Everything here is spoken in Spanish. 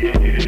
Yeah.